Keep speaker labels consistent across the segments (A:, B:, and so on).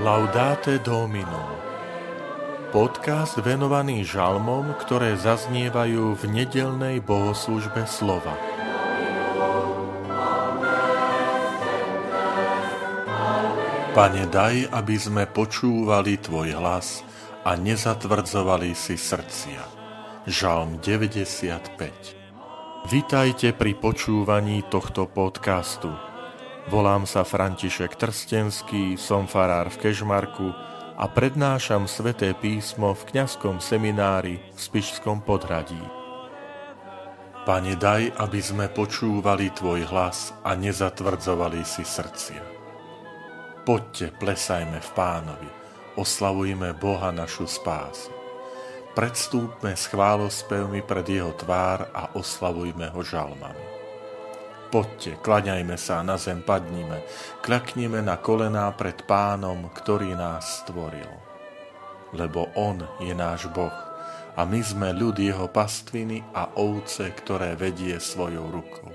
A: Laudate Domino Podcast venovaný žalmom, ktoré zaznievajú v nedelnej bohoslužbe slova. Pane, daj, aby sme počúvali Tvoj hlas a nezatvrdzovali si srdcia. Žalm 95 Vitajte pri počúvaní tohto podcastu – Volám sa František Trstenský, som farár v Kežmarku a prednášam sveté písmo v kňazskom seminári v Spišskom podhradí. Pane, daj, aby sme počúvali Tvoj hlas a nezatvrdzovali si srdcia. Poďte, plesajme v pánovi, oslavujme Boha našu spásu. Predstúpme s chválospevmi pred Jeho tvár a oslavujme Ho žalmami. Poďte, klaňajme sa, na zem padnime, kľaknime na kolená pred pánom, ktorý nás stvoril. Lebo on je náš Boh a my sme ľud jeho pastviny a ovce, ktoré vedie svojou rukou.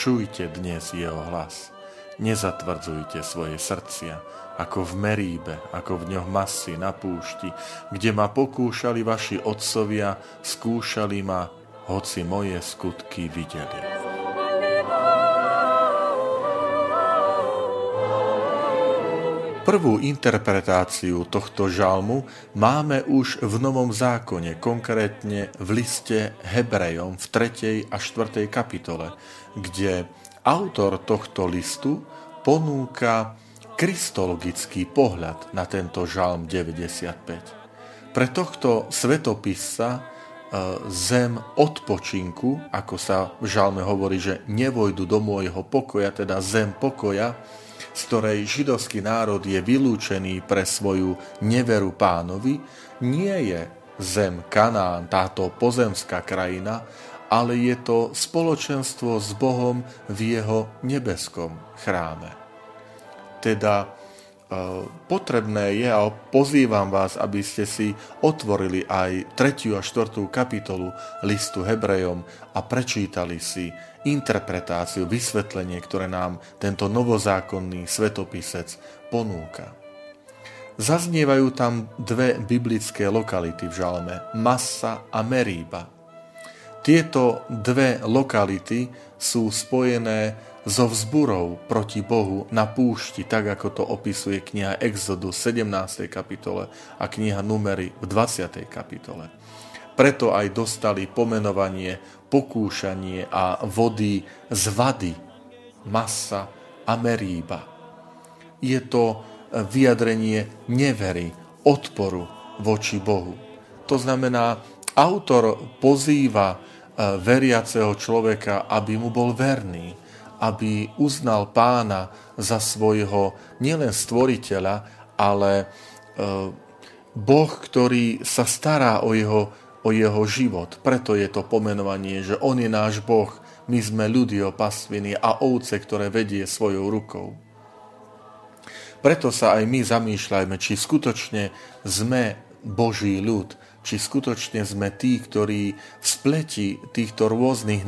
A: Čujte dnes jeho hlas, nezatvrdzujte svoje srdcia, ako v Meríbe, ako v dňoch masy na púšti, kde ma pokúšali vaši otcovia, skúšali ma, hoci moje skutky videli. Prvú interpretáciu tohto žalmu máme už v Novom zákone, konkrétne v liste Hebrejom v 3. a 4. kapitole, kde autor tohto listu ponúka kristologický pohľad na tento žalm 95. Pre tohto svetopisa e, zem odpočinku, ako sa v žalme hovorí, že nevojdu do môjho pokoja, teda zem pokoja, z ktorej židovský národ je vylúčený pre svoju neveru pánovi, nie je zem Kanán, táto pozemská krajina, ale je to spoločenstvo s Bohom v jeho nebeskom chráme. Teda E, potrebné je a pozývam vás, aby ste si otvorili aj 3. a 4. kapitolu listu Hebrejom a prečítali si interpretáciu, vysvetlenie, ktoré nám tento novozákonný svetopisec ponúka. Zaznievajú tam dve biblické lokality v žalme, Massa a Meríba. Tieto dve lokality sú spojené so vzburou proti Bohu na púšti, tak ako to opisuje kniha Exodus 17. kapitole a kniha Numery v 20. kapitole. Preto aj dostali pomenovanie pokúšanie a vody z vady, masa a meríba. Je to vyjadrenie nevery, odporu voči Bohu. To znamená, autor pozýva eh, veriaceho človeka, aby mu bol verný, aby uznal pána za svojho nielen stvoriteľa, ale e, Boh, ktorý sa stará o jeho, o jeho život. Preto je to pomenovanie, že On je náš Boh, my sme ľudí o pastviny a ovce, ktoré vedie svojou rukou. Preto sa aj my zamýšľajme, či skutočne sme Boží ľud, či skutočne sme tí, ktorí v spleti týchto rôznych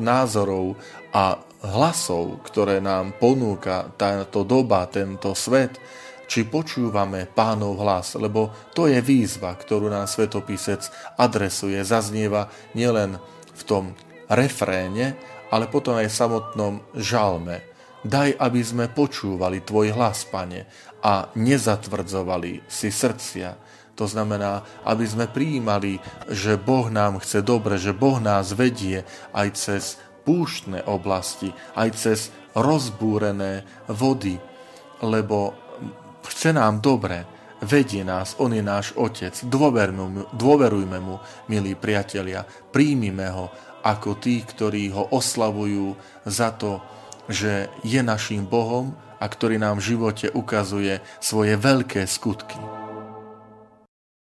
A: názorov a hlasov, ktoré nám ponúka táto doba, tento svet, či počúvame pánov hlas, lebo to je výzva, ktorú nám svetopisec adresuje, zaznieva nielen v tom refréne, ale potom aj v samotnom žalme. Daj, aby sme počúvali Tvoj hlas, Pane, a nezatvrdzovali si srdcia. To znamená, aby sme prijímali, že Boh nám chce dobre, že Boh nás vedie aj cez púštne oblasti, aj cez rozbúrené vody, lebo chce nám dobre, vedie nás, On je náš Otec, dôverujme mu, milí priatelia, príjmime ho ako tí, ktorí ho oslavujú za to, že je našim Bohom a ktorý nám v živote ukazuje svoje veľké skutky.